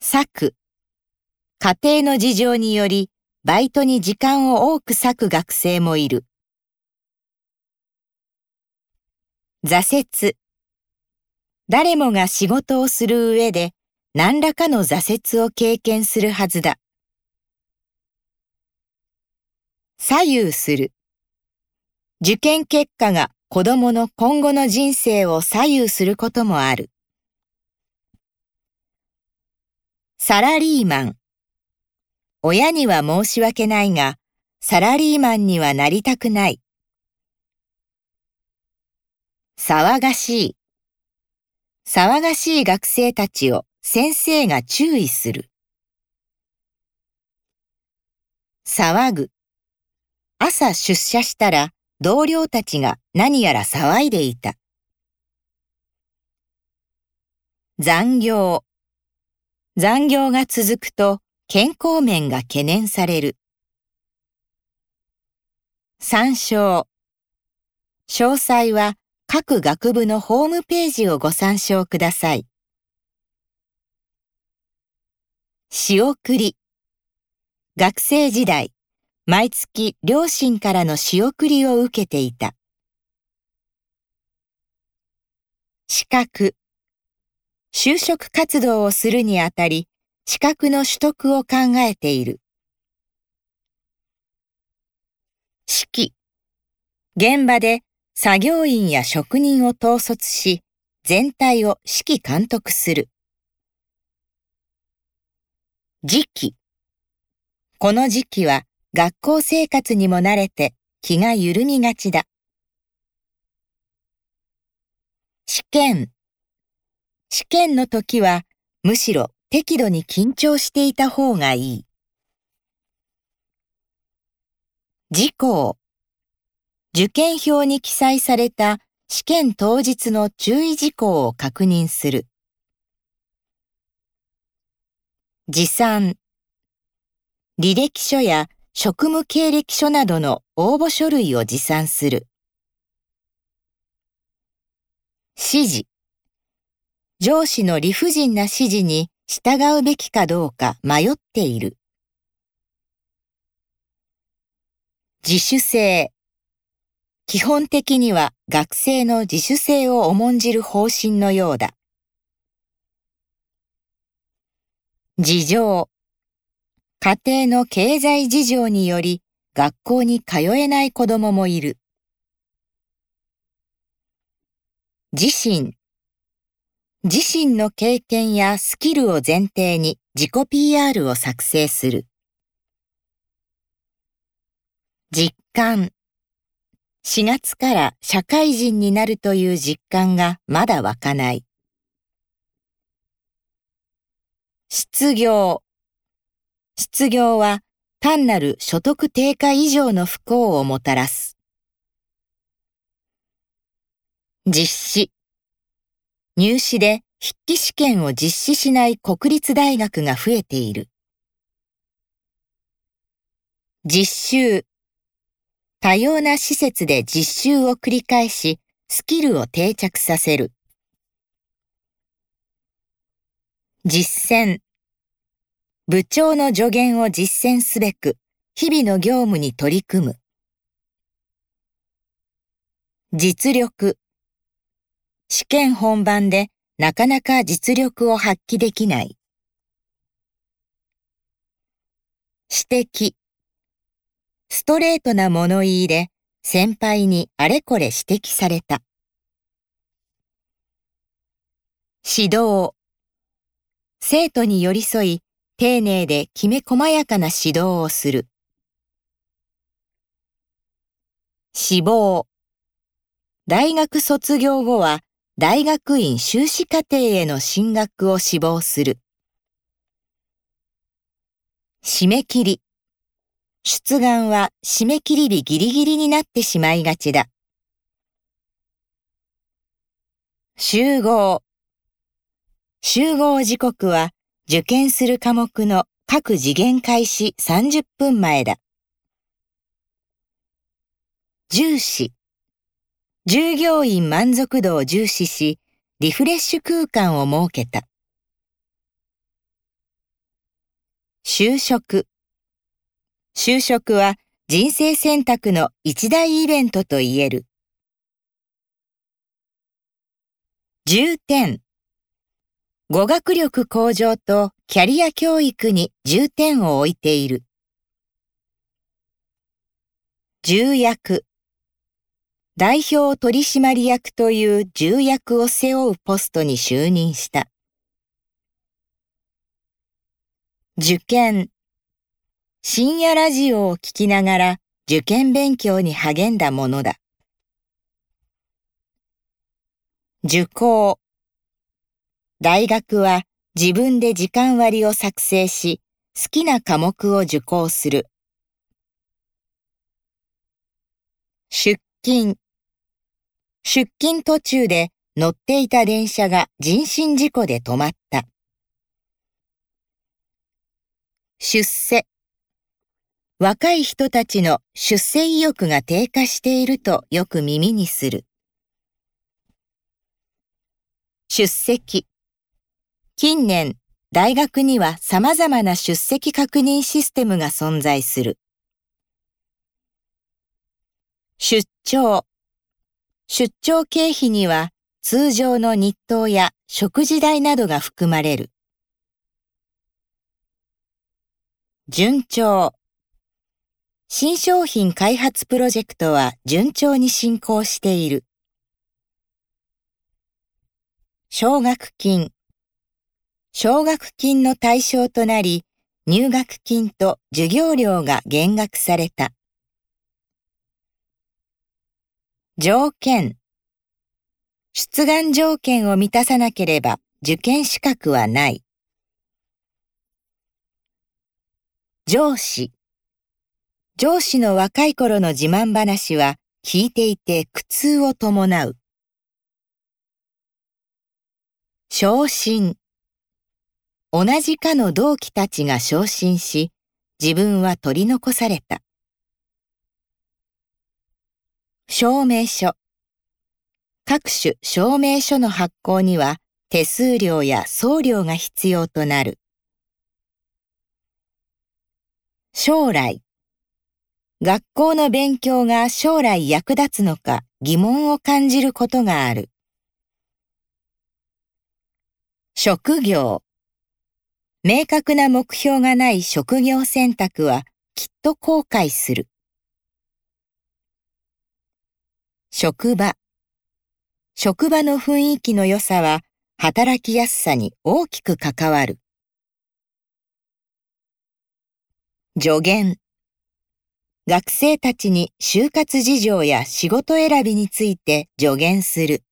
割く。家庭の事情により、バイトに時間を多く割く学生もいる。挫折。誰もが仕事をする上で、何らかの挫折を経験するはずだ。左右する。受験結果が子供の今後の人生を左右することもある。サラリーマン。親には申し訳ないが、サラリーマンにはなりたくない。騒がしい。騒がしい学生たちを先生が注意する。騒ぐ。朝出社したら同僚たちが何やら騒いでいた。残業。残業が続くと健康面が懸念される。参照。詳細は各学部のホームページをご参照ください。仕送り。学生時代、毎月両親からの仕送りを受けていた。資格。就職活動をするにあたり、資格の取得を考えている。指揮。現場で作業員や職人を統率し、全体を指揮監督する。時期。この時期は学校生活にも慣れて気が緩みがちだ。試験。試験の時はむしろ適度に緊張していた方がいい。事項。受験票に記載された試験当日の注意事項を確認する。持参。履歴書や職務経歴書などの応募書類を持参する。指示。上司の理不尽な指示に従うべきかどうか迷っている。自主性。基本的には学生の自主性を重んじる方針のようだ。事情。家庭の経済事情により学校に通えない子供もいる。自身。自身の経験やスキルを前提に自己 PR を作成する。実感。4月から社会人になるという実感がまだ湧かない。失業。失業は単なる所得低下以上の不幸をもたらす。実施。入試で筆記試験を実施しない国立大学が増えている。実習。多様な施設で実習を繰り返し、スキルを定着させる。実践。部長の助言を実践すべく、日々の業務に取り組む。実力。試験本番でなかなか実力を発揮できない。指摘。ストレートな物言いで先輩にあれこれ指摘された。指導。生徒に寄り添い、丁寧できめ細やかな指導をする。志望。大学卒業後は大学院修士課程への進学を志望する。締め切り。出願は締め切り日ギリギリになってしまいがちだ。集合。集合時刻は受験する科目の各次元開始30分前だ。重視。従業員満足度を重視し、リフレッシュ空間を設けた。就職。就職は人生選択の一大イベントと言える。重点。語学力向上とキャリア教育に重点を置いている。重役。代表取締役という重役を背負うポストに就任した。受験。深夜ラジオを聞きながら受験勉強に励んだものだ。受講。大学は自分で時間割を作成し、好きな科目を受講する。出勤。出勤途中で乗っていた電車が人身事故で止まった。出世。若い人たちの出世意欲が低下しているとよく耳にする。出席。近年、大学には様々な出席確認システムが存在する。出張。出張経費には通常の日当や食事代などが含まれる。順調。新商品開発プロジェクトは順調に進行している。奨学金。奨学金の対象となり、入学金と授業料が減額された。条件。出願条件を満たさなければ受験資格はない。上司。上司の若い頃の自慢話は聞いていて苦痛を伴う。昇進。同じ科の同期たちが昇進し、自分は取り残された。証明書。各種証明書の発行には手数料や送料が必要となる。将来。学校の勉強が将来役立つのか疑問を感じることがある。職業。明確な目標がない職業選択はきっと後悔する。職場。職場の雰囲気の良さは働きやすさに大きく関わる。助言。学生たちに就活事情や仕事選びについて助言する。